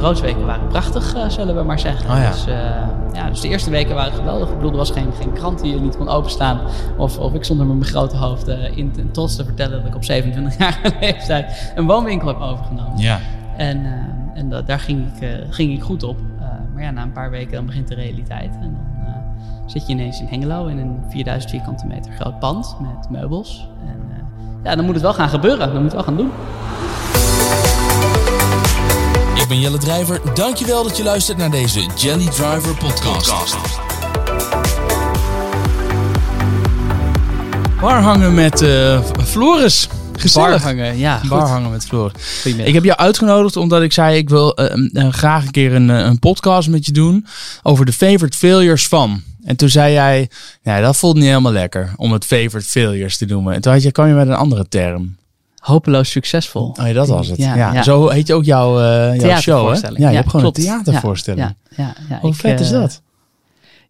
broodsweken waren prachtig, uh, zullen we maar zeggen. Oh ja. Dus, uh, ja, dus de eerste weken waren geweldig. Ik bedoel, er was geen, geen krant die je niet kon openstaan. Of, of ik stond er met mijn grote hoofd uh, in, in trots te vertellen dat ik op 27-jarige leeftijd een woonwinkel heb overgenomen. Ja. En, en da daar ging ik, ging ik goed op. maar ja, na een paar weken dan begint de realiteit. En dan zit je ineens in Hengelo in een 4000 vierkante meter groot pand met meubels. En ja, dan moet het wel gaan gebeuren. Dan moet het wel gaan doen. Ik ben Jelle Drijver. Dankjewel dat je luistert naar deze Jelly Driver podcast. Bar hangen met uh, Floris. Gezellig. Bar hangen, ja. Goed. Bar hangen met Floris. Ik heb jou uitgenodigd omdat ik zei ik wil uh, uh, graag een keer een, een podcast met je doen over de favorite failures van. En toen zei jij, ja, dat voelt niet helemaal lekker om het favorite failures te noemen. En toen had je, kwam je met een andere term. Hopeloos succesvol. Oh ja, dat was het. Ja, ja. Zo heet je ook jouw, uh, jouw show, hè? Ja, je ja, hebt gewoon klopt. een theatervoorstelling. Ja, ja, ja, Hoe ik, vet is uh, dat?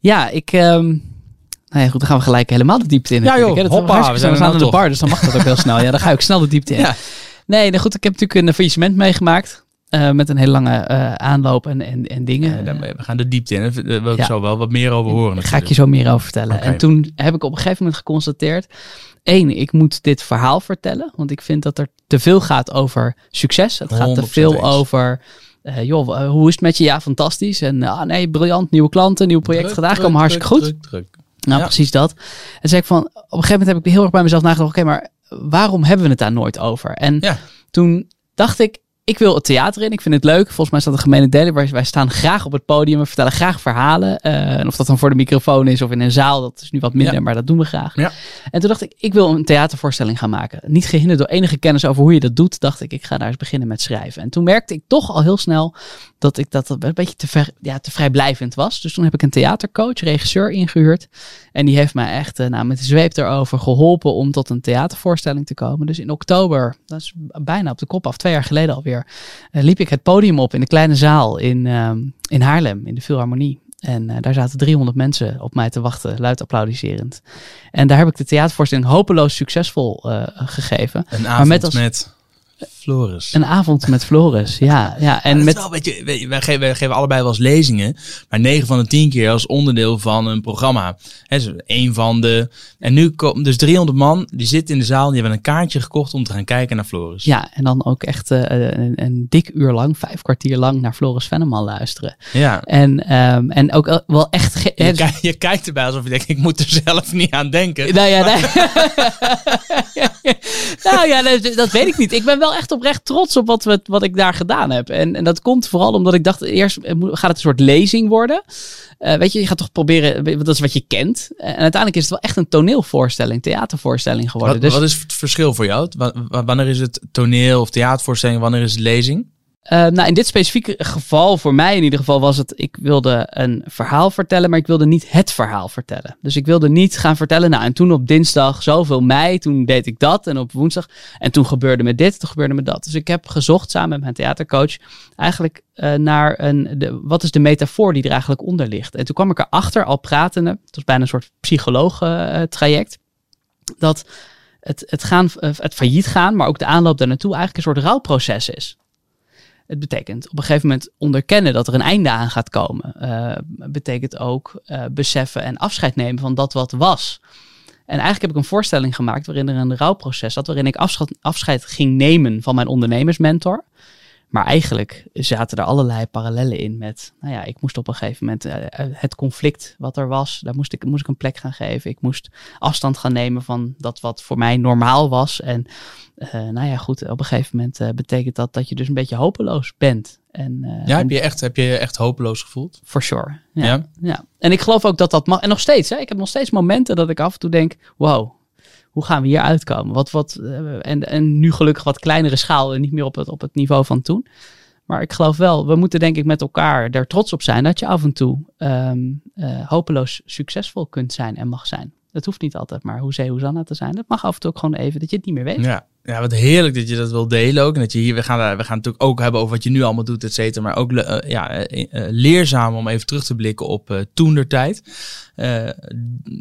Ja, ik... Um, nou ja, goed, dan gaan we gelijk helemaal de diepte in. Ja joh, hoppa, we zijn aan de bar, dus dan mag dat ook heel snel. Ja, dan ga ik snel de diepte in. Nee, nou goed, ik heb natuurlijk een faillissement meegemaakt. Uh, met een hele lange uh, aanloop en, en, en dingen. Ja, dan, we gaan de diepte in. Daar wil ik ja. zo wel wat meer over horen. Daar ga ik je zo meer over vertellen. Okay. En toen heb ik op een gegeven moment geconstateerd. Eén, ik moet dit verhaal vertellen. Want ik vind dat er te veel gaat over succes. Het gaat te veel eens. over... Uh, joh, hoe is het met je? Ja, fantastisch. En ah, nee, gedaan. Nieuwe klanten, nieuwe projecten gedaan. Komen hartstikke goed. Druk, druk. Nou, ja. precies dat. En zei ik van, op een gegeven moment heb ik heel erg bij mezelf nagedacht. Oké, okay, maar waarom hebben we het daar nooit over? En toen dacht ik, ik wil het theater in. Ik vind het leuk. Volgens mij is dat een gemene delen. Wij, wij staan graag op het podium. We vertellen graag verhalen. Uh, en of dat dan voor de microfoon is of in een zaal. Dat is nu wat minder, Ja. maar dat doen we graag. Ja. En toen dacht ik, ik wil een theatervoorstelling gaan maken. Niet gehinderd door enige kennis over hoe je dat doet. Dacht ik, ik ga daar eens beginnen met schrijven. En toen merkte ik toch al heel snel dat ik dat een beetje te, ver, ja, te vrijblijvend was. Dus toen heb ik een theatercoach, regisseur ingehuurd. En die heeft mij echt uh, nou, met de zweep erover geholpen om tot een theatervoorstelling te komen. Dus in oktober, dat is bijna op de kop af, twee jaar geleden alweer, uh, liep ik het podium op in de kleine zaal in, um, in Haarlem, in de Philharmonie. En uh, daar zaten 300 mensen op mij te wachten, luid applaudisserend. En daar heb ik de theatervoorstelling hopeloos succesvol gegeven. Een avond met, als, met, Floris. Een avond met Floris, ja. ja. En met, wel wij, geven, wij geven allebei wel eens lezingen, maar 9 van de 10 keer als onderdeel van een programma. He, dus een van de. En nu komen dus 300 man, die zitten in de zaal, die hebben een kaartje gekocht om te gaan kijken naar Floris. Ja, en dan ook echt uh, een, een, dik uur lang, vijf kwartier lang naar Floris Venneman luisteren. Ja. En, um, en ook wel echt. Je, kijkt erbij alsof je denkt, ik moet er zelf niet aan denken. Nou ja, nee. nou ja, dat, dat weet ik niet. Ik ben wel echt oprecht trots op wat, we, wat ik daar gedaan heb. En, en dat komt vooral omdat ik dacht, eerst gaat het een soort lezing worden. Uh, weet je, je gaat toch proberen, dat is wat je kent. En uiteindelijk is het wel echt een toneelvoorstelling, theatervoorstelling geworden. Wat, dus, wat is het verschil voor jou? W wanneer is het toneel of theatervoorstelling, wanneer is het lezing? Uh, nou, in dit specifieke geval, voor mij in ieder geval, was het, ik wilde een verhaal vertellen, maar ik wilde niet het verhaal vertellen. Dus ik wilde niet gaan vertellen, nou, en toen op dinsdag zoveel mei, toen deed ik dat, en op woensdag, en toen gebeurde me dit, toen gebeurde me dat. Dus ik heb gezocht samen met mijn theatercoach eigenlijk uh, naar een, de, wat is de metafoor die er eigenlijk onder ligt. En toen kwam ik erachter, al pratende, het was bijna een soort psycholoog-traject, dat het, het, gaan, het failliet gaan, maar ook de aanloop daar naartoe eigenlijk een soort rouwproces is. Het betekent op een gegeven moment onderkennen dat er een einde aan gaat komen. Uh, betekent ook uh, beseffen en afscheid nemen van dat wat was. En eigenlijk heb ik een voorstelling gemaakt waarin er een rouwproces zat, waarin ik afscheid ging nemen van mijn ondernemersmentor. Maar eigenlijk zaten er allerlei parallellen in met, nou ja, ik moest op een gegeven moment uh, het conflict wat er was, daar moest ik, moest ik een plek gaan geven. Ik moest afstand gaan nemen van dat wat voor mij normaal was. En uh, nou ja, goed, op een gegeven moment uh, betekent dat dat je dus een beetje hopeloos bent. En, ja, heb je, echt, heb je je echt hopeloos gevoeld? For sure. Ja, ja. ja. En ik geloof ook dat dat mag. En nog steeds, hè, ik heb nog steeds momenten dat ik af en toe denk, wow, hoe gaan we hier uitkomen? Wat, wat, en, en nu gelukkig wat kleinere schaal en niet meer op het, op het niveau van toen. Maar ik geloof wel, we moeten denk ik met elkaar er trots op zijn dat je af en toe um, uh, hopeloos succesvol kunt zijn en mag zijn. Dat hoeft niet altijd maar Hoezee Hoezanna te zijn. Dat mag af en toe ook gewoon even dat je het niet meer weet. Ja, ja, wat heerlijk dat je dat wil delen ook. En dat je hier, we gaan, we gaan natuurlijk ook hebben over wat je nu allemaal doet, et cetera. Maar ook uh, ja, uh, leerzaam om even terug te blikken op uh, toen der tijd.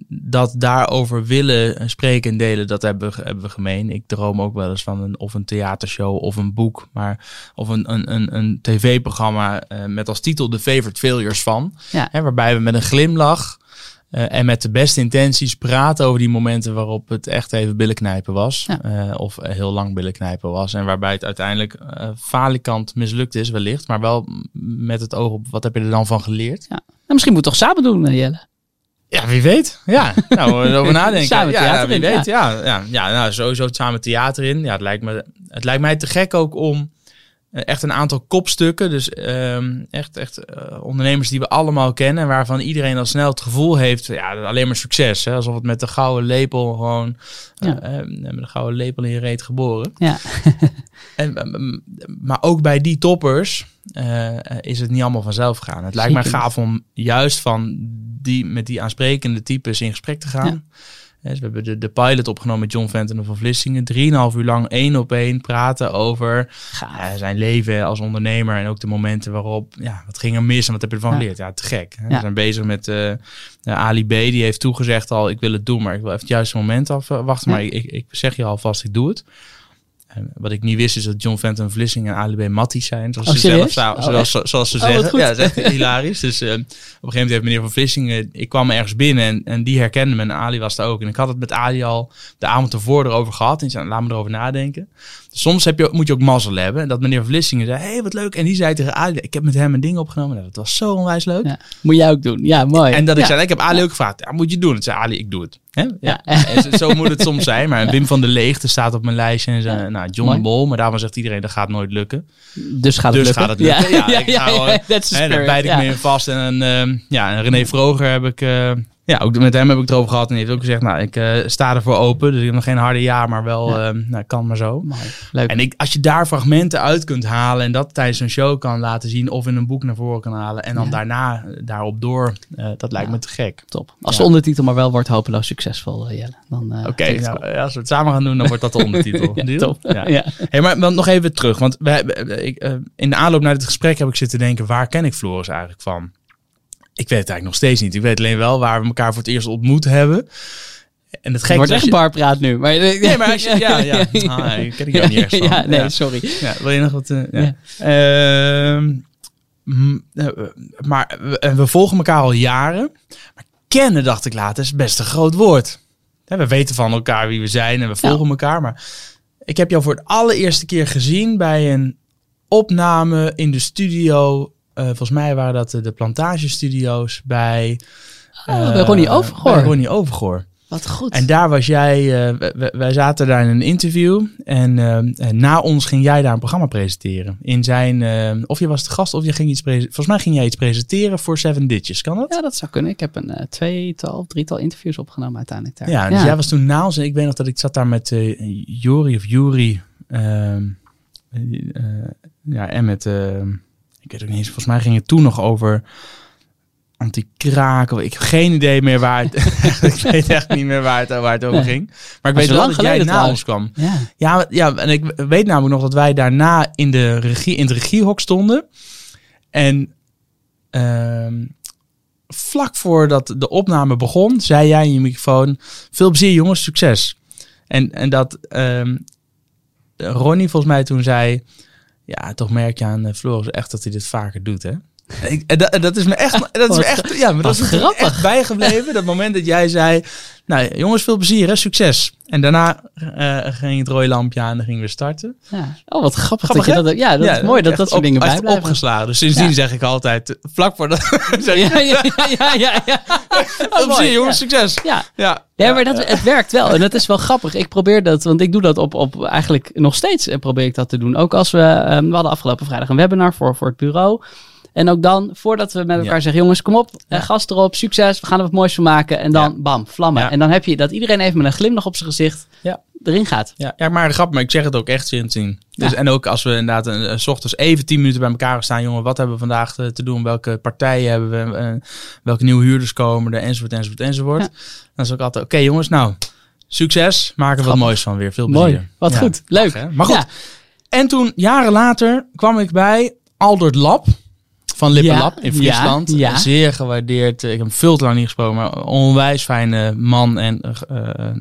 dat daarover willen spreken en delen, dat hebben, hebben we gemeen. Ik droom ook wel eens van een, of een theatershow of een boek. Maar, of een, een, een, een tv-programma met als titel The Favorite Failures van. Ja. Hè, waarbij we met een glimlach uh, en met de beste intenties praten over die momenten waarop het echt even billen knijpen was. Uh, of heel lang billen knijpen was. En waarbij het uiteindelijk uh, falikant mislukt is, wellicht. Maar wel met het oog op wat heb je er dan van geleerd. Ja. Nou, misschien moet het toch samen doen, Jelle? Ja, wie weet. Ja, nou, over nadenken. samen ja, theater wie in, weet. Ja. ja, ja, nou, sowieso samen theater in. Ja, het lijkt, me, het lijkt mij te gek ook om eh, echt een aantal kopstukken. Dus um, echt, echt uh, ondernemers die we allemaal kennen. Waarvan iedereen al snel het gevoel heeft. Ja, alleen maar succes. Hè? Alsof het met de gouden lepel gewoon. Ja. Uh, met de gouden lepel in je reet geboren. Ja. en, maar ook bij die toppers is het niet allemaal vanzelf gegaan. Het lijkt mij gaaf om juist van die, met die aansprekende types in gesprek te gaan. Ja. Dus we hebben de, de pilot opgenomen met John Fenton van Vlissingen. Drieënhalf uur lang één op één praten over zijn leven als ondernemer. En ook de momenten waarop, ja, wat ging er mis en wat heb je ervan geleerd? Ja, te gek. Hè? We zijn bezig met uh, Ali B. Die heeft toegezegd al, ik wil het doen, maar ik wil even het juiste moment afwachten. Maar ik, ik, ik zeg je alvast, ik doe het wat ik niet wist is dat John Fenton Vlissing en Ali B. Matties zijn. Zoals, oh, ze, zelf, oh, zoals, zoals, ze oh, zeggen. Ja, dat is echt hilarisch. Dus uh, op een gegeven moment heeft meneer Van Vlissingen... Ik kwam ergens binnen en, en die herkende me en Ali was daar ook. En ik had het met Ali al de avond ervoor erover gehad. En zei, laat me erover nadenken soms heb je, moet je ook mazzel hebben. Dat meneer Vlissingen zei, hey, wat leuk. En die zei tegen Ali, ik heb met hem een ding opgenomen. Nou, dat was zo onwijs leuk. Ja, moet jij ook doen. Ja, mooi. En dat ik zei, ik heb Ali ook gevraagd, ja, moet je doen? En zei Ali, ik doe het. Hè? Ja. En zo moet het soms zijn. Maar Wim van der Leegte staat op mijn lijstje. En zei, nou, John mooi. Bol. Maar daarvan zegt iedereen, dat gaat nooit lukken. Dus gaat het dus lukken. Gaat het lukken. Ja, ja, ik ga gewoon, hè, daar bijt ik me in vast. En, uh, ja, en René Vroger heb ik... Uh, ja, ook met hem heb ik het over gehad. En hij heeft ook gezegd, nou, ik uh, sta ervoor open. Dus ik heb nog geen harde ja, maar wel, ja. uh, nou, kan maar zo. Leuk. En ik, als je daar fragmenten uit kunt halen en dat tijdens een show kan laten zien of in een boek naar voren kan halen en dan ja. daarna eh, daarop door, uh, dat lijkt me te gek. Top. Als de ondertitel maar wel wordt hopeloos succesvol, Jelle. Oké, okay, nou, als we het samen gaan doen, dan wordt dat de ondertitel. ja, top. Ja. Hey, maar dan nog even terug, want wij, ik, in de aanloop naar dit gesprek heb ik zitten denken, waar ken ik Floris eigenlijk van? Ik weet het eigenlijk nog steeds niet. Ik weet alleen wel waar we elkaar voor het eerst ontmoet hebben. En het, het wordt echt een barpraat nu. Maar, nee, maar als je, ja, ja. Ah, ik ken ik jou niet eerst van. Ja, nee, sorry. Ja, wil je nog wat? Uh, ja. Uh, maar we, we, volgen elkaar al jaren. Maar kennen, dacht ik later, is best een groot woord. We weten van elkaar wie we zijn en we volgen ja. elkaar. Maar ik heb jou voor het allereerste keer gezien bij een opname in de studio uh, volgens mij waren dat de plantagestudio's bij... Oh, bij Ronnie Overgoor. Bij Ronnie Overgoor. Wat goed. En daar was jij, uh, wij zaten daar in een interview. En uh, na ons ging jij daar een programma presenteren. In zijn, uh, of je was de gast of je ging iets presenteren. Volgens mij ging jij iets presenteren voor Seven Ditches. Kan dat? Ja, dat zou kunnen. Ik heb een tweetal, drietal interviews opgenomen uiteindelijk daar. Ja, dus jij was toen na ons. En ik weet nog dat ik zat daar met Jori of Juri. Ehm, ja, en met ehm, ik weet ook niet eens, volgens mij ging het toen nog over anti-kraak. Ik heb geen idee meer waar het... ik weet echt niet meer waar het, waar het over ging. Maar ik weet wel dat jij na ons kwam. Ja. ja. Ja, en ik weet namelijk nog dat wij daarna in, de regie, in het regiehok stonden. En uh, vlak voordat de opname begon, zei jij in je microfoon... Veel plezier jongens, succes. En, en dat uh, Ronnie volgens mij toen zei... Ja, toch merk je aan uh, Floris echt dat hij dit vaker doet, hè? Ik, dat, dat, is me echt, dat is me echt, ja, maar dat is grappig. echt bijgebleven. dat moment dat jij zei, nou jongens, veel plezier, hè, succes. En daarna uh, ging het rode lampje aan en dan gingen we starten. Ja. Oh, wat grappig, dat je dat, ja, dat ja, is mooi dat dat soort dingen bij blijven. opgeslagen. Dus sindsdien ja. zeg ik altijd, vlak voor dat, ja, ja, ja, ja, ja, veel plezier, jongens, succes. Ja, ja. Ja, maar dat, het werkt wel. En dat is wel grappig. Ik probeer dat, want ik doe dat op, op eigenlijk nog steeds en probeer ik dat te doen. Ook als we, um, we hadden afgelopen vrijdag een webinar voor, voor het bureau. En ook dan, voordat we met elkaar ja. zeggen, jongens, kom op, ja. gast erop, succes, we gaan er wat moois van maken. En dan, bam, vlammen. En dan heb je dat iedereen even met een glimlach op zijn gezicht erin gaat. Ja, ja maar grap, maar ik zeg het ook echt zien. Dus, En ook als we inderdaad een, een, s ochtends even tien minuten bij elkaar staan, jongen, wat hebben we vandaag te, te doen? Welke partijen hebben we? Uh, welke nieuwe huurders komen er? Enzovoort, enzovoort, enzovoort. Dan is ook altijd, oké okay, jongens, nou, Succes, maak er wat moois van weer. Veel plezier. Mooi, wat goed, leuk. Maar goed, en toen, jaren later, kwam ik bij Aldert Lab van Lippenlab in Friesland. Ja, Zeer gewaardeerd. Ik heb hem veel te lang niet gesproken, maar onwijs fijne man en uh,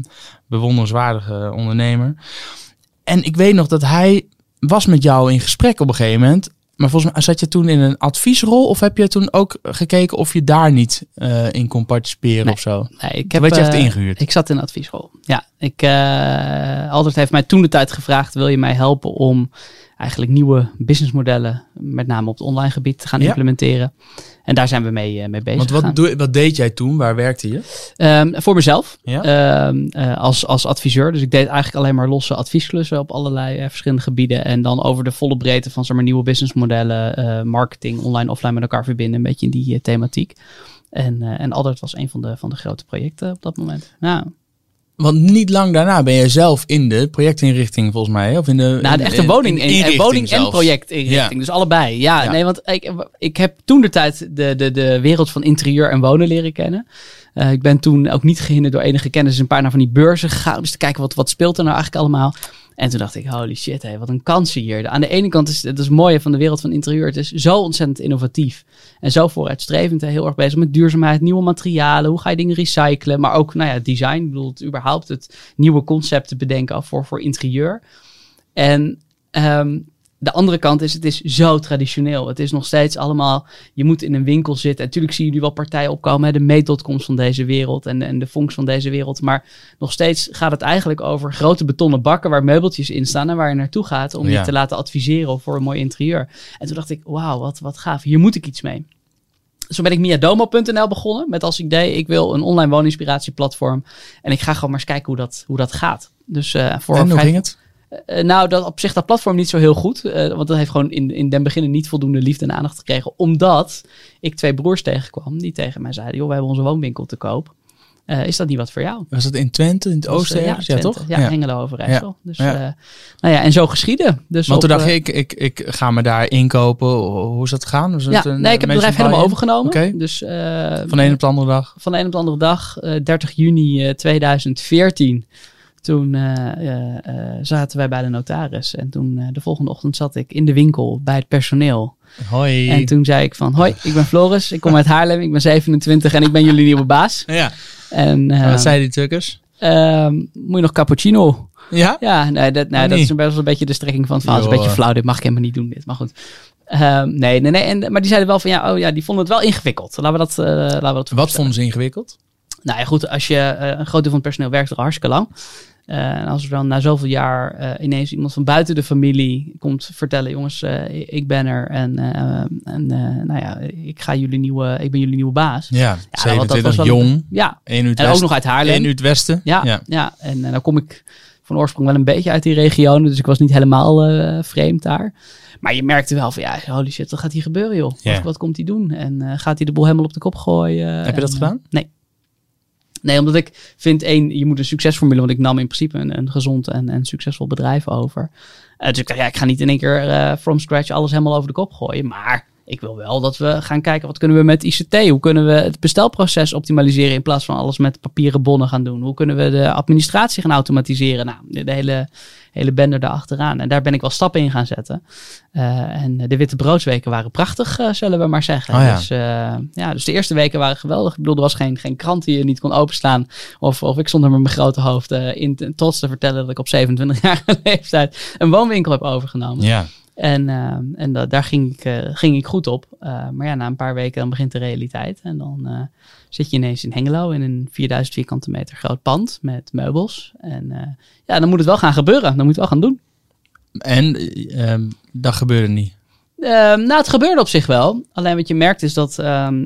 bewonderenswaardige ondernemer. En ik weet nog dat hij was met jou in gesprek op een gegeven moment. Maar volgens mij zat je toen in een adviesrol of heb je toen ook gekeken of je daar niet uh, in kon participeren of zo? Nee, ik heb, je echt ingehuurd? Ik zat in een adviesrol. Ja, ik uh, altijd heeft mij toen de tijd gevraagd: wil je mij helpen om eigenlijk nieuwe businessmodellen, met name op het online gebied, te gaan implementeren. En daar zijn we mee, uh, mee bezig. Want wat, doe, wat deed jij toen? Waar werkte je? Um, voor mezelf, ja? um, uh, als, als adviseur. Dus ik deed eigenlijk alleen maar losse adviesklussen op allerlei uh, verschillende gebieden. En dan over de volle breedte van zeg maar, nieuwe businessmodellen, marketing, online, offline met elkaar verbinden. Een beetje in die thematiek. En, en Aldert was een van de, van de grote projecten op dat moment. Nou, want niet lang daarna ben je zelf in de projectinrichting volgens mij. Of in de, nou, de echte woning, in, in, woning en projectinrichting. Ja. Dus allebei. Ja, nee, want ik, ik heb toen de tijd de, de, de wereld van interieur en wonen leren kennen. Uh, ik ben toen ook niet gehinderd door enige kennis een paar naar van die beurzen gegaan. Om dus te kijken wat, wat speelt er nou eigenlijk allemaal. En toen dacht ik, holy shit, hé, wat een kans hier. Aan de ene kant is het is mooie van de wereld van interieur. Het is zo ontzettend innovatief en zo vooruitstrevend. Heel erg bezig met duurzaamheid, nieuwe materialen. Hoe ga je dingen recyclen? Maar ook, nou ja, design. Ik bedoel, het, überhaupt het nieuwe concepten bedenken voor, voor interieur. En um, de andere kant is, het is zo traditioneel. Het is nog steeds allemaal, je moet in een winkel zitten. Natuurlijk zie je nu wel partijen opkomen, hè, de meetdotcoms van deze wereld en, en de fonks van deze wereld. Maar nog steeds gaat het eigenlijk over grote betonnen bakken waar meubeltjes in staan en waar je naartoe gaat om je te laten adviseren voor een mooi interieur. En toen dacht ik, wauw, wat, wat gaaf, hier moet ik iets mee. Zo ben ik miadomo.nl begonnen met als idee, ik wil een online wooninspiratieplatform en ik ga gewoon maar eens kijken hoe dat, hoe dat gaat. Dus, uh, voor en hoe ging het? Uh, nou, dat op zich dat platform niet zo heel goed. Uh, want dat heeft gewoon in, in den beginnen niet voldoende liefde en aandacht gekregen. Omdat ik twee broers tegenkwam die tegen mij zeiden: joh, we hebben onze woonwinkel te koop. Uh, is dat niet wat voor jou? Was dat in Twente, in het oosten? ja, ja, toch? Ja, ja. Hengelo Overijssel. Ja. Dus, nou ja, en zo geschieden. Dus Want toen dacht ik, ik, ik ga me daar inkopen. Hoe is dat gegaan? Was ja, een, nee, ik heb het bedrijf helemaal overgenomen. Okay. Dus, van de een op de andere dag? Van de een op de andere dag, 30 juni 2014 toen uh, zaten wij bij de notaris. En toen de volgende ochtend zat ik in de winkel bij het personeel. Hoi. En toen zei ik van, hoi, ik ben Floris, ik kom uit Haarlem, ik ben 27 en ik ben jullie nieuwe baas. Ja. En, uh, wat zeiden die tukkers? Ehm, moet je nog cappuccino? Ja? Ja, nee, dat, nou, dat is best wel een beetje de strekking van het verhaal. Het is een beetje flauw, dit mag ik helemaal niet doen, dit. Maar goed. Ehm, nee, nee, nee. En, maar die zeiden wel van, ja, oh ja, die vonden het wel ingewikkeld. Laten we dat, laten we dat Wat vonden ze ingewikkeld? Nou ja, goed, als je een groot deel van het personeel werkt er hartstikke lang. Uh, en als er dan na zoveel jaar uh, ineens iemand van buiten de familie komt vertellen: jongens, ik ben er en, en nou ja, ik ga jullie nieuwe, ik ben jullie nieuwe baas. Ja, ja 27 dat was jong. Ja, en ook nog uit Haarlem. In het westen. Ja, ja. ja. en dan kom ik van oorsprong wel een beetje uit die regio, dus ik was niet helemaal vreemd daar. Maar je merkte wel van ja, holy shit, wat gaat hier gebeuren joh? Yeah. Wat, wat, komt hij doen? En gaat hij de boel helemaal op de kop gooien? Heb je dat gedaan? Nee. Nee, omdat ik vind, één, je moet een succesformule, want ik nam in principe een, een gezond en, en succesvol bedrijf over. Uh, dus ik dacht, ja, ik ga niet in één keer uh, from scratch alles helemaal over de kop gooien. Maar ik wil wel dat we gaan kijken wat kunnen we met ICT? Hoe kunnen we het bestelproces optimaliseren in plaats van alles met papieren bonnen gaan doen? Hoe kunnen we de administratie gaan automatiseren? Nou, de, hele, hele bende erachteraan. En daar ben ik wel stappen in gaan zetten. Uh, en de witte broodsweken waren prachtig, uh, zullen we maar zeggen. Oh ja. Dus, uh, ja, dus de eerste weken waren geweldig. Ik bedoel, er was geen, geen krant die je niet kon openslaan. Of, of ik stond er met mijn grote hoofd in trots te vertellen dat ik op 27 jaar leeftijd een woonwinkel heb overgenomen. Ja. En, uh, en da daar ging ik, uh, ging ik goed op. Uh, maar ja, na een paar weken dan begint de realiteit. En dan zit je ineens in Hengelo in een 4000 vierkante meter groot pand met meubels. En ja, dan moet het wel gaan gebeuren. Dan moet het wel gaan doen. En ehm, dat gebeurde niet? Ehm, nou, het gebeurde op zich wel. Alleen wat je merkt is dat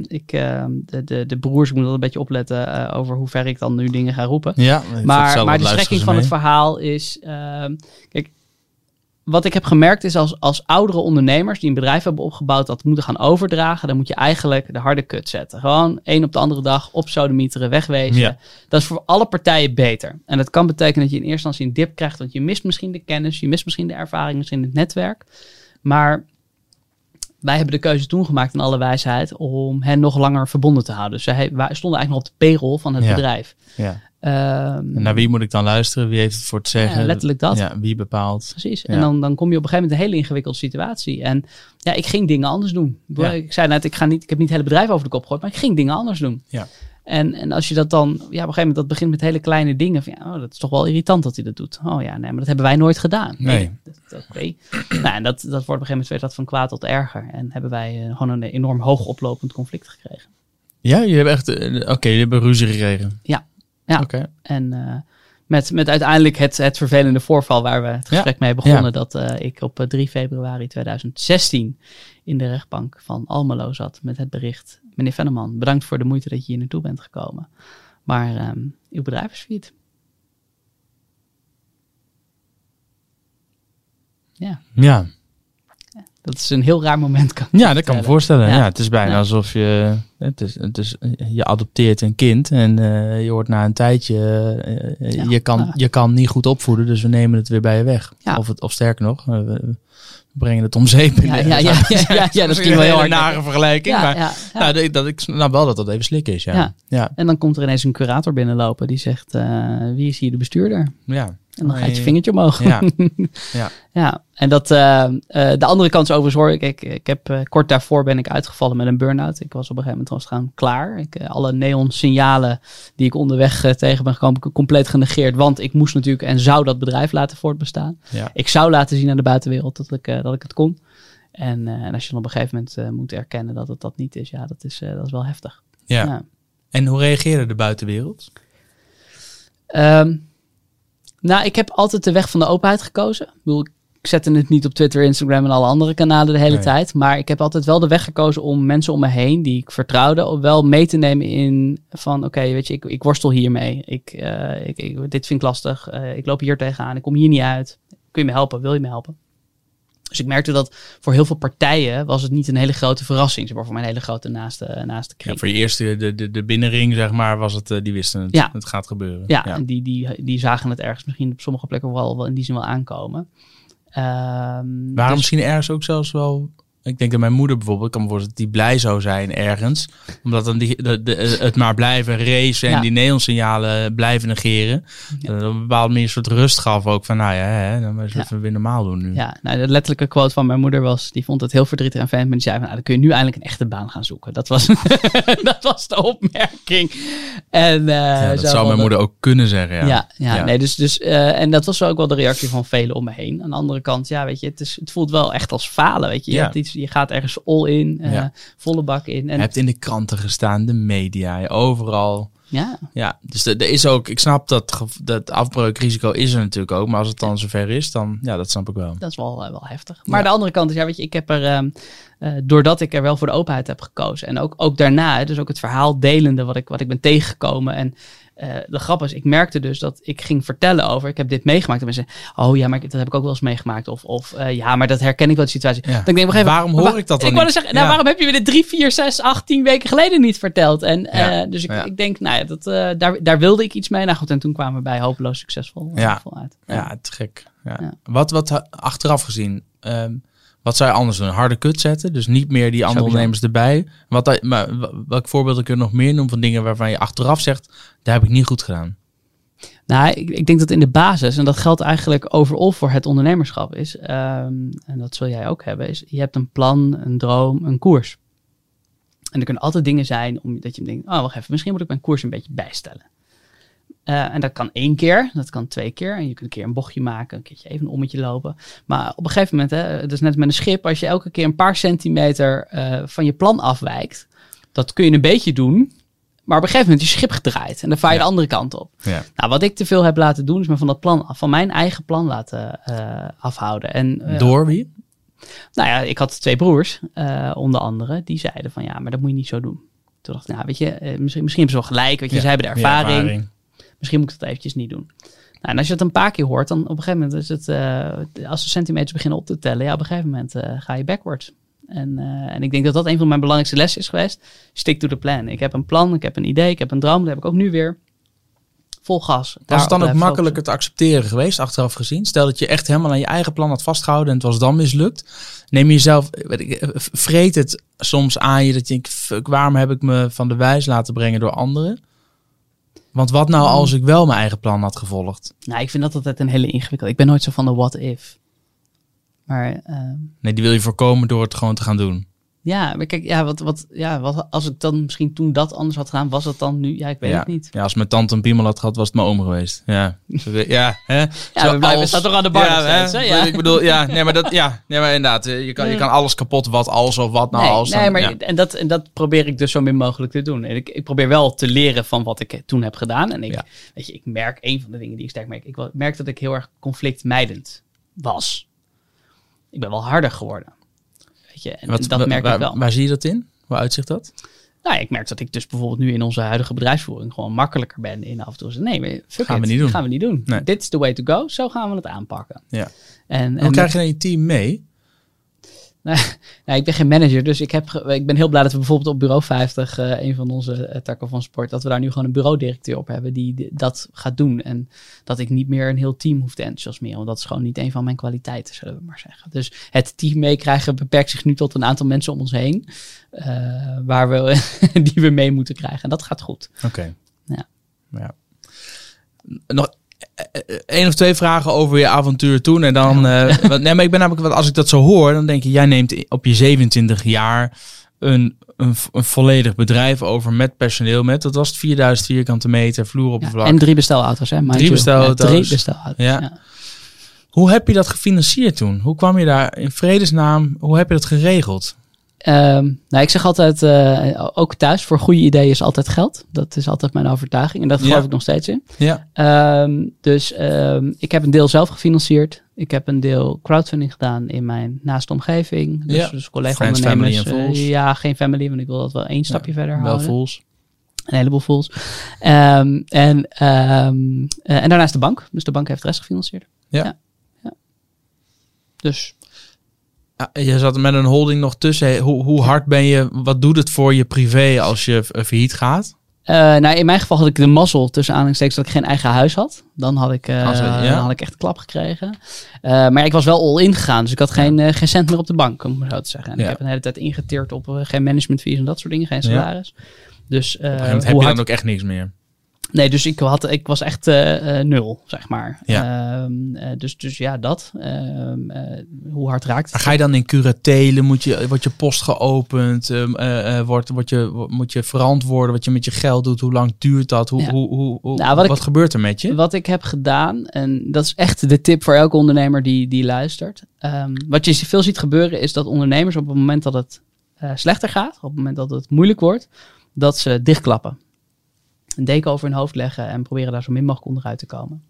ik, de, de, de broers, ik moet wel een beetje opletten over hoe ver ik dan nu dingen ga roepen. Ja, maar, maar de strekking van het verhaal is, kijk, wat ik heb gemerkt is als, als oudere ondernemers die een bedrijf hebben opgebouwd dat moeten gaan overdragen, dan moet je eigenlijk de harde kut zetten. Gewoon één op de andere dag op sodemieteren, wegwezen. Ja. Dat is voor alle partijen beter. En dat kan betekenen dat je in eerste instantie een dip krijgt, want je mist misschien de kennis, je mist misschien de ervaring, misschien het netwerk. Maar wij hebben de keuze toen gemaakt in alle wijsheid om hen nog langer verbonden te houden. Dus zij stonden eigenlijk nog op de payroll van het bedrijf. Ja. Ehm, naar wie moet ik dan luisteren? Wie heeft het voor te zeggen? Ja, letterlijk dat. Ja, wie bepaalt? Precies. En dan, dan kom je op een gegeven moment een hele ingewikkelde situatie. En ja, ik ging dingen anders doen. Ik zei net, ik, ga niet, ik heb niet het hele bedrijf over de kop gegooid, maar ik ging dingen anders doen. Ja. En, en als je dat dan, ja, op een gegeven moment, dat begint met hele kleine dingen. Van, ja, oh, dat is toch wel irritant dat hij dat doet. Oh ja, nee, maar dat hebben wij nooit gedaan. Nee. Oké. nou, en dat, dat wordt op een gegeven moment weer dat van kwaad tot erger. En hebben wij uh, gewoon een enorm hoog oplopend conflict gekregen. Ja, je hebt echt, uh, oké, je hebt ruzie gekregen. Ja. Ja. Oké. En uh, met, met uiteindelijk het, het vervelende voorval waar we het gesprek mee begonnen. Ja. Dat ik op 3 februari 2016 in de rechtbank van Almelo zat met het bericht meneer Venneman, bedankt voor de moeite dat je hier naartoe bent gekomen. Maar um, uw bedrijf is failliet. Ja. ja. Dat is een heel raar moment. Kan ja, dat kan me voorstellen. Ja. het is bijna alsof je, het is, het is, je adopteert een kind en uh, je hoort na een tijdje, uh, je, kan, je kan niet goed opvoeden, dus we nemen het weer bij je weg. Of, het, of sterker nog, we, brengen het om zeep. Ja, ja, ja, ja, ja, dat is wel heel een nare vergelijking. maar Nou, dat ik nou wel dat dat even slik is. Ja. Ja. En dan komt er ineens een curator binnenlopen die zegt: Wie is hier de bestuurder? Ja. En dan gaat je vingertje omhoog. Ja. ja. ja. En dat, uh, uh, de andere kant is overigens hoor ik, ik, ik heb uh, kort daarvoor ben ik uitgevallen met een burn-out. Ik was op een gegeven moment was gaan klaar. Ik, alle neon signalen die ik onderweg tegen ben gekomen, compleet genegeerd. Want ik moest natuurlijk en zou dat bedrijf laten voortbestaan. Ja. Ik zou laten zien aan de buitenwereld dat ik, dat ik het kon. En, en als je dan op een gegeven moment moet erkennen dat het dat niet is, ja, dat is, dat is wel heftig. Ja. ja. En hoe reageerde de buitenwereld? Um, nou, ik heb altijd de weg van de openheid gekozen. Ik bedoel, ik zette het niet op Twitter, Instagram en alle andere kanalen de hele tijd. Maar ik heb altijd wel de weg gekozen om mensen om me heen die ik vertrouwde, wel mee te nemen in van oké, weet je, ik, ik worstel hiermee. Ik, uh, ik, ik, dit vind ik lastig. Uh, ik loop hier tegenaan. Ik kom hier niet uit. Kun je me helpen? Wil je me helpen? Ik merkte dat voor heel veel partijen was het niet een hele grote verrassing. Zeg maar voor mijn hele grote naaste, naaste kring. Ja, voor je eerste, de, de, de binnenring, zeg maar, was het, die wisten het, ja. het gaat gebeuren. Ja, ja, en die, die, die zagen het ergens misschien op sommige plekken wel, wel in die zin wel aankomen. Um, Waarom dus, misschien ergens ook zelfs wel ik denk dat mijn moeder bijvoorbeeld, kan voorstellen, die blij zou zijn ergens. Omdat dan die, de, de, het maar blijven racen en die neonsignalen blijven negeren. Ja. Dat een bepaald meer soort rust gaf ook van, nou ja, hè, dan moeten we weer normaal doen nu. Ja, nou, de letterlijke quote van mijn moeder was, die vond het heel verdrietig en fijn. Maar die zei van, nou, dan kun je nu eindelijk een echte baan gaan zoeken. Dat was, dat was de opmerking. En, uh, ja, dat zou mijn moeder ook kunnen zeggen, ja. Ja, ja, nee, dus, dus uh, en dat was ook wel de reactie van velen om me heen. Aan de andere kant, ja, weet je, het, is, het voelt wel echt als falen, weet je. Je hebt iets je gaat ergens all in, uh, volle bak in. En je hebt in de kranten gestaan, de media, overal. Ja. Ja, dus er is ook, ik snap dat, dat afbreukrisico is er natuurlijk ook, maar als het dan zover is, dan ja, dat snap ik wel. Dat is wel, uh, wel heftig. Maar ja. de andere kant is, ja, weet je, ik heb er, um, uh, doordat ik er wel voor de openheid heb gekozen en ook, ook daarna, dus ook het verhaal delende wat ik, wat ik ben tegengekomen en uh, de grap is, ik merkte dus dat ik ging vertellen over, ik heb dit meegemaakt. En mensen, oh ja, maar dat heb ik ook wel eens meegemaakt. Of, of uh, ja, maar dat herken ik wel de situatie. Ja. Dan denk ik, even, waarom hoor ik dat dan ik niet? Zeggen, nou, ja. waarom heb je me dit drie, vier, zes, acht, tien weken geleden niet verteld? En ja. dus ik, ik, denk, nou ja, dat, daar, daar wilde ik iets mee. Nou goed, en toen kwamen we bij hopeloos succesvol ja. uit. Ja, te gek. Ja. Wat, wat achteraf gezien, um, wat zou je anders doen? Een harde kut zetten, dus niet meer die andere ondernemers erbij. Wat, maar, welk voorbeeld kun je nog meer noemen van dingen waarvan je achteraf zegt, daar heb ik niet goed gedaan? Nou, ik, ik, denk dat in de basis, en dat geldt eigenlijk overal voor het ondernemerschap, is, um, en dat zul jij ook hebben, is je hebt een plan, een droom, een koers. En er kunnen altijd dingen zijn om, dat je denkt, oh wacht even, misschien moet ik mijn koers een beetje bijstellen. Uh, en dat kan één keer, dat kan twee keer. En je kunt een keer een bochtje maken, een keertje even een ommetje lopen. Maar op een gegeven moment, hè, het is net met een schip, als je elke keer een paar centimeter uh, van je plan afwijkt, dat kun je een beetje doen. Maar op een gegeven moment is je schip gedraaid en dan vaar je ja. de andere kant op. Ja. Nou, wat ik te veel heb laten doen, is me van dat plan, van mijn eigen plan laten uh, afhouden. En, Door wie? Nou ja, ik had twee broers, onder andere, die zeiden van ja, maar dat moet je niet zo doen. Toen dacht ik, nou weet je, misschien, misschien hebben ze wel gelijk, weet je, ja. zij hebben de ervaring. ervaring. Misschien moet ik dat eventjes niet doen. Nou, en als je het een paar keer hoort, dan op een gegeven moment is het, als de centimeters beginnen op te tellen, ja, op een gegeven moment ga je backwards. En, uh, en ik denk dat dat een van mijn belangrijkste lessen is geweest. Stick to the plan. Ik heb een plan, ik heb een idee, ik heb een droom. Dat heb ik ook nu weer. Vol gas. Was het dan ook makkelijker te accepteren geweest, achteraf gezien? Stel dat je echt helemaal aan je eigen plan had vastgehouden en het was dan mislukt. Neem je jezelf, weet ik, vreet het soms aan je dat je denkt, fuck, waarom heb ik me van de wijs laten brengen door anderen? Want wat nou als ik wel mijn eigen plan had gevolgd? Nou, ik vind dat altijd een hele ingewikkelde. Ik ben nooit zo van de what if. Maar, ehm, nee, die wil je voorkomen door het gewoon te gaan doen. Ja, maar kijk, ja, wat, wat, ja, wat, als ik dan misschien toen dat anders had gedaan, was het dan nu? Ja, ik weet het niet. Ja, als mijn tante een piemel had gehad, was het mijn oom geweest. Ja, ja, hè? ja we blijven als, toch aan de bar ja, steeds, hè? Ja. Ik bedoel, ja, nee, maar dat, ja, nee, maar inderdaad, eh, je kan, je kan alles kapot, wat als of wat nou nee, als. Nee, maar en, dat, en dat probeer ik dus zo min mogelijk te doen. En ik, ik probeer wel te leren van wat ik toen heb gedaan. En ik, weet je, ik merk, een van de dingen die ik sterk merk, ik merk dat ik heel erg conflictmijdend was. Ik ben wel harder geworden. Weet je, en, Wat, dat merk waar, ik wel. Waar zie je dat in? Hoe uitzicht dat? Nou, ik merk dat ik dus bijvoorbeeld nu in onze huidige bedrijfsvoering gewoon makkelijker ben in af en toe. Nee, fuck gaan it, we niet doen. Gaan we niet doen. Dit is the way to go. Zo gaan we het aanpakken. Ja. En, en, krijg je dan je team mee? nou, ik ben geen manager, dus ik, heb, ik ben heel blij dat we bijvoorbeeld op Bureau 50, uh, eh, een van onze uh, takken van sport, dat we daar nu gewoon een bureaudirecteur op hebben die, dat gaat doen. En dat ik niet meer een heel team hoef te enthousiasmeren, want dat is gewoon niet een van mijn kwaliteiten, zullen we maar zeggen. Dus het team meekrijgen beperkt zich nu tot een aantal mensen om ons heen, uh, waar we, die we mee moeten krijgen. En dat gaat goed. Oké. Ja. ja. Nog één of twee vragen over je avontuur toen. En dan. Uh, nee, maar ik ben namelijk, als ik dat zo hoor, dan denk je, jij neemt op je 27 jaar een, een, een volledig bedrijf over met personeel. Met, dat was het 4000 vierkante meter, vloeroppervlak. Ja, en drie bestelauto's, hè? Drie bestelauto's. Ja, drie bestelauto's. Ja. ja. Hoe heb je dat gefinancierd toen? Hoe kwam je daar in vredesnaam? Hoe heb je dat geregeld? Um, nou, ik zeg altijd, uh, ook thuis, voor goede ideeën is altijd geld. Dat is altijd mijn overtuiging en dat geloof ik nog steeds in. Ja. Um, dus um, ik heb een deel zelf gefinancierd. Ik heb een deel crowdfunding gedaan in mijn naaste omgeving. Dus, ja. dus collega-ondernemers. Uh, ja, geen family, want ik wil dat wel één stapje verder wel houden. Wel fools. Een heleboel fools. en, uh, en daarnaast de bank. Dus de bank heeft de rest gefinancierd. Ja. ja. Dus je zat met een holding nog tussen. Hoe, hoe hard ben je? Wat doet het voor je privé als je failliet gaat? Uh, nou, in mijn geval had ik de mazzel tussen aanhalingstekens dat ik geen eigen huis had. Dan had ik, uh, ja. dan had ik echt een klap gekregen. Uh, maar ik was wel all in gegaan, dus ik had geen, geen cent meer op de bank, om zo te zeggen. En ja. ik heb een hele tijd ingeteerd op geen management fees en dat soort dingen, geen salaris. Ja. Dus, een heb je dan ook echt niks meer. Nee, dus ik, had, ik was echt uh, nul, zeg maar. Ja. Uh, dus, dus ja, dat. Ehm, hoe hard raakt het? Ga je dan in curatelen? Moet je, wordt je post geopend? Ehm, wordt, wordt je, moet je verantwoorden wat je met je geld doet? Hoe lang duurt dat? Hoe, ja. hoe, hoe, hoe nou, wat, ik, gebeurt er met je? Wat ik heb gedaan, en dat is echt de tip voor elke ondernemer die, die luistert. Wat je veel ziet gebeuren is dat ondernemers op het moment dat het slechter gaat, op het moment dat het moeilijk wordt, dat ze dichtklappen een deken over hun hoofd leggen en proberen daar zo min mogelijk onderuit te komen.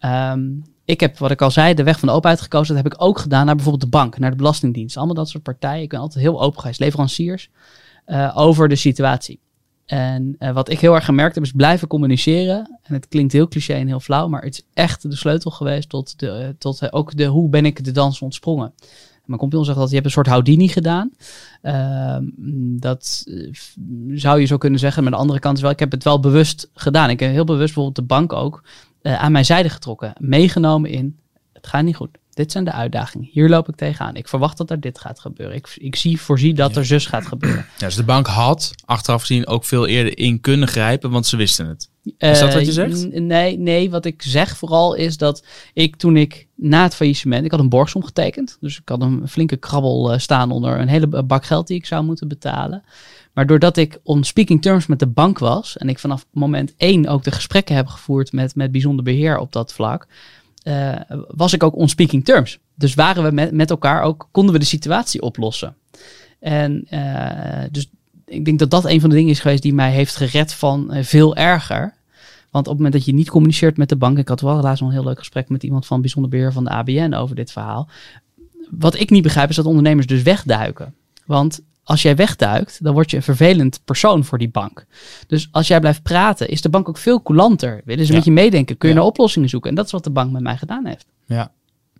Um, ik heb, wat ik al zei, de weg van de openheid gekozen. Dat heb ik ook gedaan naar bijvoorbeeld de bank, naar de Belastingdienst. Allemaal dat soort partijen. Ik ben altijd heel open geweest, leveranciers, uh, over de situatie. En uh, wat ik heel erg gemerkt heb, is blijven communiceren. En het klinkt heel cliché en heel flauw, maar het is echt de sleutel geweest tot, de, tot uh, ook de hoe ben ik de dans ontsprongen. Mijn compagnon zegt dat je hebt een soort Houdini gedaan. Uh, dat zou je zo kunnen zeggen. Maar de andere kant is wel, ik heb het wel bewust gedaan. Ik heb heel bewust bijvoorbeeld de bank ook uh, aan mijn zijde getrokken. Meegenomen in, het gaat niet goed. Dit zijn de uitdagingen. Hier loop ik tegenaan. Ik verwacht dat er dit gaat gebeuren. Ik, ik zie, voorzie dat ja. er zus gaat gebeuren. Ja, dus de bank had achteraf gezien ook veel eerder in kunnen grijpen, want ze wisten het. Is dat wat je zegt? Uh, nee, nee, wat ik zeg vooral is dat ik toen ik na het faillissement, ik had een borgsom getekend. Dus ik had een flinke krabbel uh, staan onder een hele bak geld die ik zou moeten betalen. Maar doordat ik on speaking terms met de bank was en ik vanaf moment één ook de gesprekken heb gevoerd met, met bijzonder beheer op dat vlak, uh, was ik ook on speaking terms. Dus waren we met, met elkaar ook, konden we de situatie oplossen. En uh, dus ik denk dat dat een van de dingen is geweest die mij heeft gered van uh, veel erger. Want op het moment dat je niet communiceert met de bank, ik had wel laatst nog een heel leuk gesprek met iemand van bijzonder beheer van de ABN over dit verhaal. Wat ik niet begrijp is dat ondernemers dus wegduiken. Want als jij wegduikt, dan word je een vervelend persoon voor die bank. Dus als jij blijft praten, is de bank ook veel coulanter. Willen ze ja. met je meedenken? Kun je ja. naar oplossingen zoeken? En dat is wat de bank met mij gedaan heeft. Ja.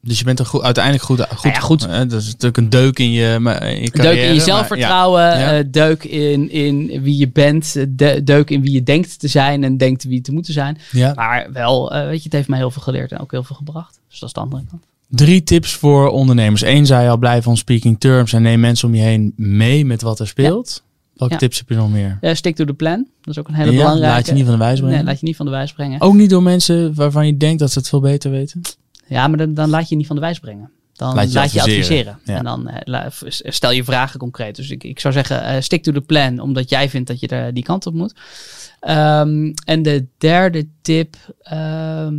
Dus je bent er goed, uiteindelijk goed. goed, nou ja, goed. Dat is natuurlijk een deuk in je, in je carrière, Deuk in je zelfvertrouwen. Maar, uh, deuk in, in wie je bent. De, deuk in wie je denkt te zijn en denkt wie te moeten zijn. Ja. Maar wel, uh, weet je, het heeft mij heel veel geleerd en ook heel veel gebracht. Dus dat is de andere kant. Drie tips voor ondernemers. Eén zei al, blijf on speaking terms en neem mensen om je heen mee met wat er speelt. Welke Ja. tips heb je nog meer? Eh, stick to the plan. Dat is ook een hele Ja, belangrijke. laat je niet van de wijs brengen. Nee, laat je niet van de wijs brengen. Ook niet door mensen waarvan je denkt dat ze het veel beter weten. Ja, maar dan, dan laat je niet van de wijs brengen. Dan Laat laat je je, adviseren. En dan la- v- stel je vragen concreet. Dus ik, ik zou zeggen, eh, stick to the plan, omdat jij vindt dat je er die kant op moet. Ehm, en de derde tip, ehm,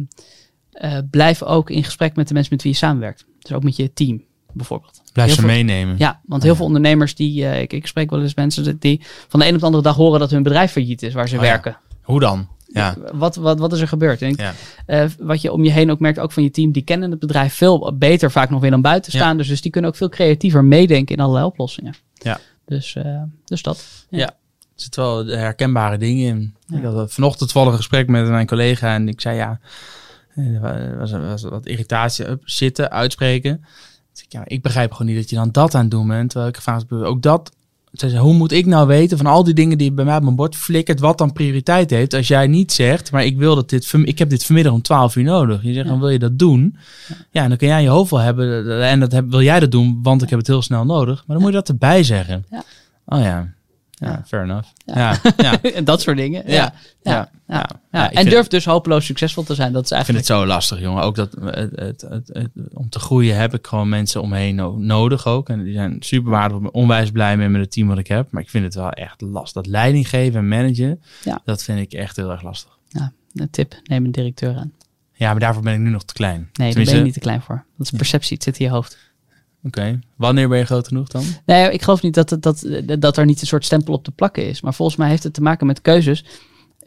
eh, blijf ook in gesprek met de mensen met wie je samenwerkt. Dus ook met je team, bijvoorbeeld. Blijf Heel ze veel- meenemen. Ja, want heel veel ondernemers, die, eh, ik, ik spreek wel eens mensen die van de een op de andere dag horen dat hun bedrijf failliet is waar ze Oh ja. werken. Hoe dan? Ja. Wat, wat, wat is er gebeurd? Ja. eh, wat je om je heen ook merkt, ook van je team, die kennen het bedrijf veel beter vaak nog weer dan buiten Ja. staan. Dus, dus die kunnen ook veel creatiever meedenken in allerlei oplossingen. Ja. Dus, dus dat. Er zitten wel herkenbare dingen in. Ja. Ik had vanochtend toevallig een gesprek met mijn collega en ik zei ja, er wa- was, was wat irritatie, up, zitten, uitspreken. Dus ik, ja, ik begrijp gewoon niet dat je dan dat aan het doen bent. Terwijl ik vraag, ook dat, hoe moet ik nou weten van al die dingen die bij mij op mijn bord flikkert, wat dan prioriteit heeft als jij niet zegt, maar ik wil dat dit, ik heb dit vanmiddag om 12 uur nodig. Je zegt, Ja. dan wil je dat doen. Ja, dan kun jij je hoofd wel hebben en dat heb, wil jij dat doen, want ik heb het heel snel nodig. Maar dan moet je dat erbij zeggen. Ja. Oh ja ja, fair enough. Ja. Ja. en dat soort dingen. Ja. ja. ja. en durf dus hopeloos succesvol te zijn. Dat is eigenlijk... Ik vind het zo lastig, jongen. Ook dat het, het, om te groeien heb ik gewoon mensen omheen me nodig ook. En die zijn super onwijs blij mee met het team wat ik heb. Maar ik vind het wel echt lastig. Dat leiding geven en managen, dat vind ik echt heel erg lastig. Ja, een tip. Neem een directeur aan. Ja, maar daarvoor ben ik nu nog te klein. Nee, daar ben je niet te klein voor. Dat is perceptie. Het zit in je hoofd. Oké. Wanneer ben je groot genoeg dan? Nee, ik geloof niet dat, het- dat, dat er niet een soort stempel op te plakken is. Maar volgens mij heeft het te maken met keuzes.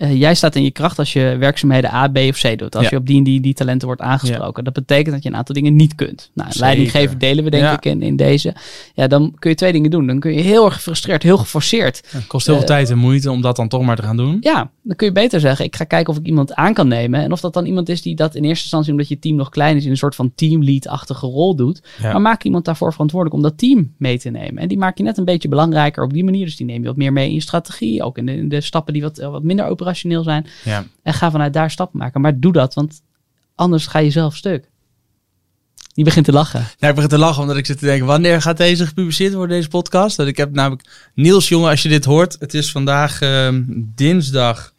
Eh, jij staat in je kracht als je werkzaamheden A, B of C doet. Als Ja. je op die en die, die talenten wordt aangesproken. Dat betekent dat je een aantal dingen niet kunt. Nou, Zeker. leidinggeven delen we denk Ja. ik in, in deze. Ja, dan kun je twee dingen doen. Dan kun je heel erg gefrustreerd, heel geforceerd. Het kost heel veel Eh, tijd en moeite om dat dan toch maar te gaan doen. Ja, dan kun je beter zeggen, ik ga kijken of ik iemand aan kan nemen. En of dat dan iemand is die dat in eerste instantie, omdat je team nog klein is, in een soort van teamlead-achtige rol doet. Maar maak iemand daarvoor verantwoordelijk om dat team mee te nemen. En die maak je net een beetje belangrijker op die manier. Dus die neem je wat meer mee in je strategie. Ook in de, in de stappen die wat, wat minder operationeel zijn. Ja. En ga vanuit daar stappen maken. Maar doe dat, want anders ga je zelf stuk. Die begint te lachen. Ja, ik begin te lachen omdat ik zit te denken, wanneer gaat deze gepubliceerd worden, deze podcast? Dat ik heb namelijk, Niels jongen, als je dit hoort, het is vandaag ehm, dinsdag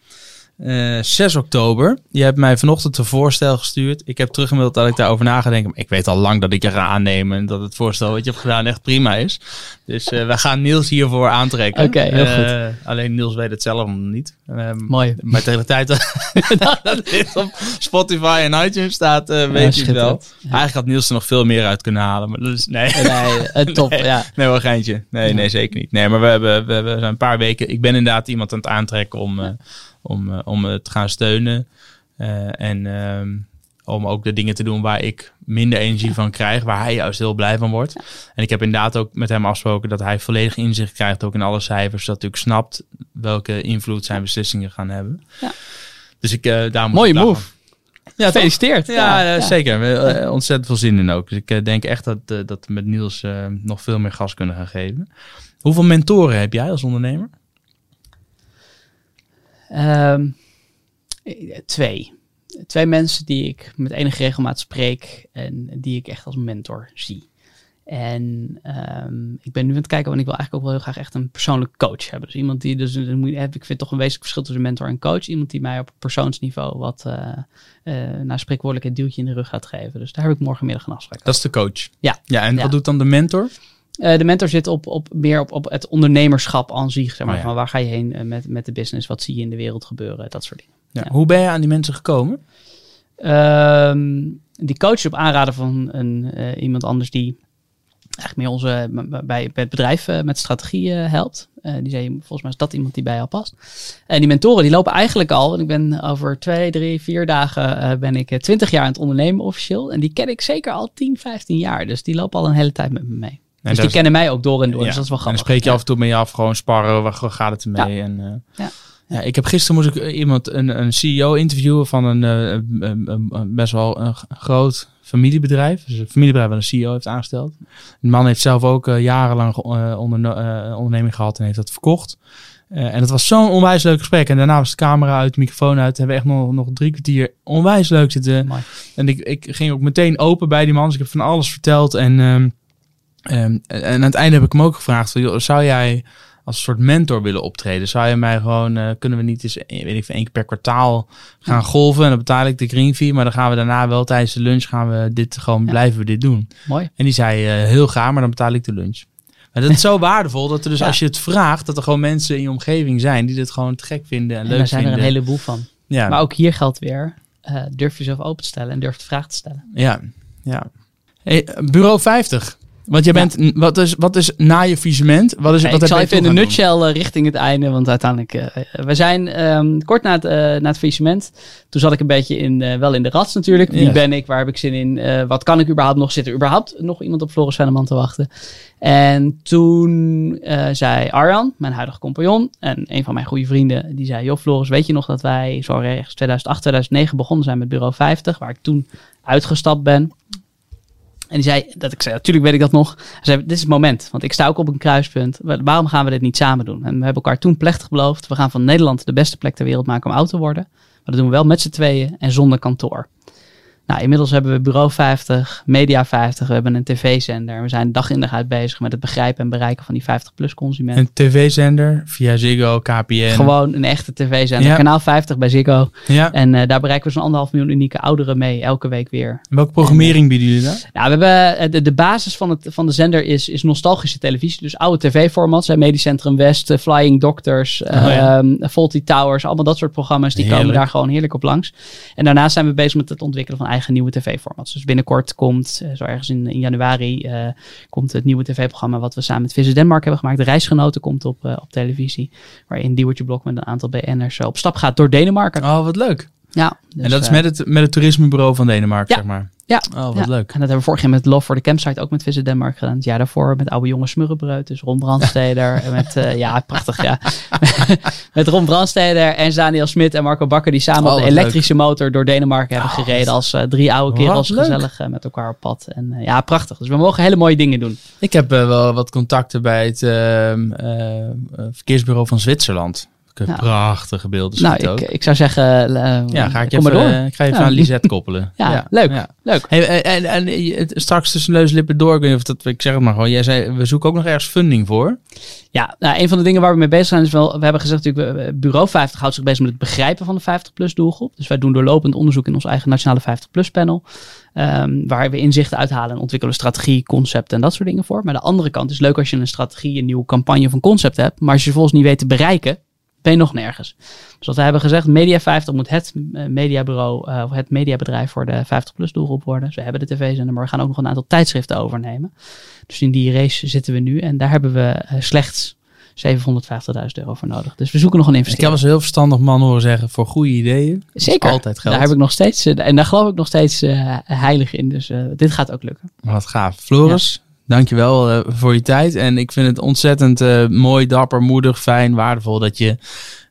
eh, 6 oktober. Je hebt mij vanochtend een voorstel gestuurd. Ik heb teruggemaild dat ik daarover na ga denken. Maar ik weet al lang dat ik je ga aannemen en dat het voorstel wat je hebt gedaan echt prima is. Dus eh, we gaan Niels hiervoor aantrekken. Oké, heel Eh, alleen Niels weet het zelf nog niet. Ehm, Mooi. maar tegen de tijd dat dit op Spotify en iTunes staat, weet je wel. schitterend. Eigenlijk had Niels er nog veel meer uit kunnen halen. Maar dat is, nee. Nee, top. Nee. Ja. Nee, wel geintje. Nee, nee, zeker niet. Nee, maar we hebben, we hebben we zijn een paar weken. Ik ben inderdaad iemand aan het aantrekken om, om, eh, om het te gaan steunen. Eh, en ehm, om ook de dingen te doen waar ik minder energie van krijg, waar hij juist heel blij van wordt. En ik heb inderdaad ook met hem afgesproken dat hij volledig inzicht krijgt, ook in alle cijfers, dat hij ook snapt welke invloed zijn beslissingen gaan hebben. Ja. Dus ik uh, daar moet Mooie move. Ja? Gefeliciteerd. Ja, eh, zeker. We, eh, ontzettend veel zin in ook. Dus ik eh, denk echt dat, eh, dat we met Niels eh, nog veel meer gas kunnen gaan geven. Hoeveel mentoren heb jij als ondernemer? Eh, twee. Twee mensen die ik met enige regelmaat spreek en die ik echt als mentor zie. En ehm, ik ben nu aan het kijken, want ik wil eigenlijk ook wel heel graag echt een persoonlijk coach hebben. Dus iemand die, dus ik vind toch een wezenlijk verschil tussen mentor en coach. Iemand die mij op persoonsniveau wat, uh, uh, nou spreekwoordelijk een duwtje in de rug gaat geven. Dus daar heb ik morgenmiddag een afspraak. Dat is de coach. Ja. Ja, en Ja. wat doet dan de mentor? Uh, de mentor zit op, op meer op, op het ondernemerschap aan zich. Zeg maar. Oh ja. waar ga je heen uh, met, met de business? Wat zie je in de wereld gebeuren? Dat soort dingen. Ja. Ja. Hoe ben je aan die mensen gekomen? Ehm, die coach op aanraden van een, uh, iemand anders die eigenlijk meer onze, bij, bij het bedrijf met strategie helpt. die zei, volgens mij is dat iemand die bij jou past. En die mentoren die lopen eigenlijk al, ik ben over twee, drie, vier dagen ben ik twintig jaar aan het ondernemen officieel. En die ken ik zeker al 10, 15 jaar. Dus die lopen al een hele tijd met me mee. Dus die kennen mij ook door en door, ja, dus dat is wel grappig. En dan spreek je af en toe met je af, gewoon sparren, waar gaat het ermee? Ja. En, uh, ja. Ja, ik heb gisteren moest ik iemand, een, een CEO interviewen van een, een, een, best wel een groot familiebedrijf. Dus een familiebedrijf waar een CEO heeft aangesteld. De man heeft zelf ook uh, jarenlang uh, onder, onderneming gehad en heeft dat verkocht. En het was zo'n onwijs leuk gesprek. En daarna was de camera uit, de microfoon uit. Hebben we echt nog, nog drie kwartier onwijs leuk zitten. Mooi. En ik, ik ging ook meteen open bij die man. Dus ik heb van alles verteld. En, um, um, en aan het einde heb ik hem ook gevraagd. Van, joh, zou jij als soort mentor willen optreden. Zou je mij gewoon, uh, kunnen we niet eens, weet ik, één keer per kwartaal gaan golven en dan betaal ik de green fee, maar dan gaan we daarna wel tijdens de lunch gaan we dit gewoon blijven we dit doen. Mooi. En die zei uh, heel graag, maar dan betaal ik de lunch. Maar dat is zo waardevol dat er dus als je het vraagt, dat er gewoon mensen in je omgeving zijn die dit gewoon te gek vinden en, en leuk daar zijn vinden. er een heleboel van. Ja. Maar ook hier geldt weer, uh, durf jezelf open te stellen en durf de vraag te stellen. Ja, ja. Hey, bureau 50. Want je bent, wat, is, wat is na je visement? Wat is, wat ik zal even in de nutshell uh, richting het einde, want uiteindelijk, uh, we zijn um, kort na het, uh, na het visement. Toen zat ik een beetje in, wel in de rats natuurlijk. Wie ben ik? Waar heb ik zin in? wat kan ik überhaupt nog? Zit er überhaupt nog iemand op Floris Venneman te wachten? En toen zei Arjan, mijn huidige compagnon, en een van mijn goede vrienden, die zei, joh Floris, weet je nog dat wij zo ergens 2008, 2009 begonnen zijn met Bureau 50, waar ik toen uitgestapt ben. En die zei, dat ik zei, natuurlijk weet ik dat nog. Zei, dit is het moment, want ik sta ook op een kruispunt. Waarom gaan we dit niet samen doen? En we hebben elkaar toen plechtig beloofd, we gaan van Nederland de beste plek ter wereld maken om oud te worden. Maar dat doen we wel met z'n tweeën en zonder kantoor. Nou, inmiddels hebben we Bureau 50, Media 50, we hebben een tv-zender. We zijn dag in dag uit bezig met het begrijpen en bereiken van die 50-plus consumenten. Een tv-zender via Ziggo, KPN? Gewoon een echte tv-zender. Kanaal 50 bij Ziggo. Ja. En uh, daar bereiken we zo'n anderhalf miljoen unieke ouderen mee, elke week weer. welke programmering bieden jullie daar? Nou, we hebben, eh, de, de basis van, het, van de zender is, is nostalgische televisie. Dus oude tv-formats. Medicentrum West, uh, Flying Doctors, oh, ja. uh, Faulty Towers. Allemaal dat soort programma's. Die komen daar gewoon heerlijk op langs. En daarnaast zijn we bezig met het ontwikkelen van eigen nieuwe tv-formats. Dus binnenkort komt, uh, zo ergens in, in januari, uh, komt het nieuwe tv-programma wat we samen met Visit Denmark hebben gemaakt. De Reisgenoten komt op, uh, op televisie. Waarin Diewertje Blok met een aantal BN'ers op stap gaat door Denemarken. Oh, wat leuk. Ja. Dus, en dat is met het, met het toerismebureau van Denemarken, ja, zeg maar. Ja. Oh, wat leuk. En dat hebben we vorig jaar met Love for the Campsite ook met Visit Denmark gedaan. Het jaar daarvoor met oude jonge smurrenbreut. Dus Ron Brandsteder. met, uh, ja, prachtig, ja. met Ron Brandsteder en Daniel Smit en Marco Bakker. Die samen oh, op de elektrische leuk. motor door Denemarken hebben oh, gereden. Als uh, drie oude kerels gezellig uh, met elkaar op pad. En ja, prachtig. Dus we mogen hele mooie dingen doen. Ik heb wel wat contacten bij het ehm, verkeersbureau van Zwitserland. Ja. Prachtige beelden. Nou, ik, ik zou zeggen, uh, ja, ga ik, even, door. Uh, ik ga even ja. aan Lisette koppelen. ja, ja, leuk. leuk. Hey, en, en, en, straks tussen neus lippen door, ik weet niet of dat, ik zeg het maar gewoon, jij zei, we zoeken ook nog ergens funding voor. Ja, nou, een van de dingen waar we mee bezig zijn is wel, we hebben gezegd natuurlijk, Bureau 50 houdt zich bezig met het begrijpen van de 50-plus doelgroep. Dus wij doen doorlopend onderzoek in ons eigen nationale 50-plus panel. Um, waar we inzichten uithalen en ontwikkelen strategie, concept en dat soort dingen voor. Maar de andere kant is leuk als je een strategie, een nieuwe campagne of een concept hebt. Maar als je vervolgens niet weet te bereiken, ben je nog nergens. Dus wat we hebben gezegd, Media 50 moet het eh, mediabureau, uh, of het mediabedrijf voor de 50-plus doelgroep worden. Dus we hebben de tv-zender, maar we gaan ook nog een aantal tijdschriften overnemen. Dus in die race zitten we nu en daar hebben we uh, slechts 750.000 euro voor nodig. Dus we zoeken nog een investering. Ik heb als heel verstandig man horen zeggen, voor goede ideeën. Zeker. Altijd geld. Daar heb ik nog steeds, en daar geloof ik nog steeds heilig in. Dus dit gaat ook lukken. Wat gaaf. Floris, Dankjewel uh, voor je tijd. En ik vind het ontzettend uh, mooi, dapper, moedig, fijn, waardevol dat je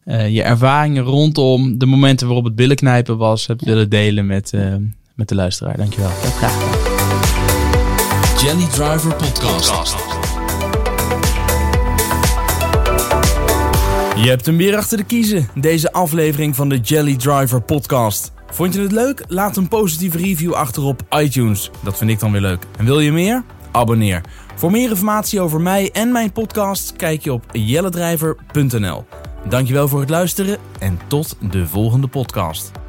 uh, je ervaringen rondom de momenten waarop het billen knijpen was, hebt willen delen met, met de luisteraar. Dankjewel. Ja, graag gedaan. Jelly Driver Podcast. Je hebt hem weer achter de kiezen, deze aflevering van de Jelly Driver Podcast. Vond je het leuk? Laat een positieve review achter op iTunes. Dat vind ik dan weer leuk. En wil je meer? Abonneer. Voor meer informatie over mij en mijn podcast kijk je op jellendrijver.nl. Dankjewel voor het luisteren en tot de volgende podcast.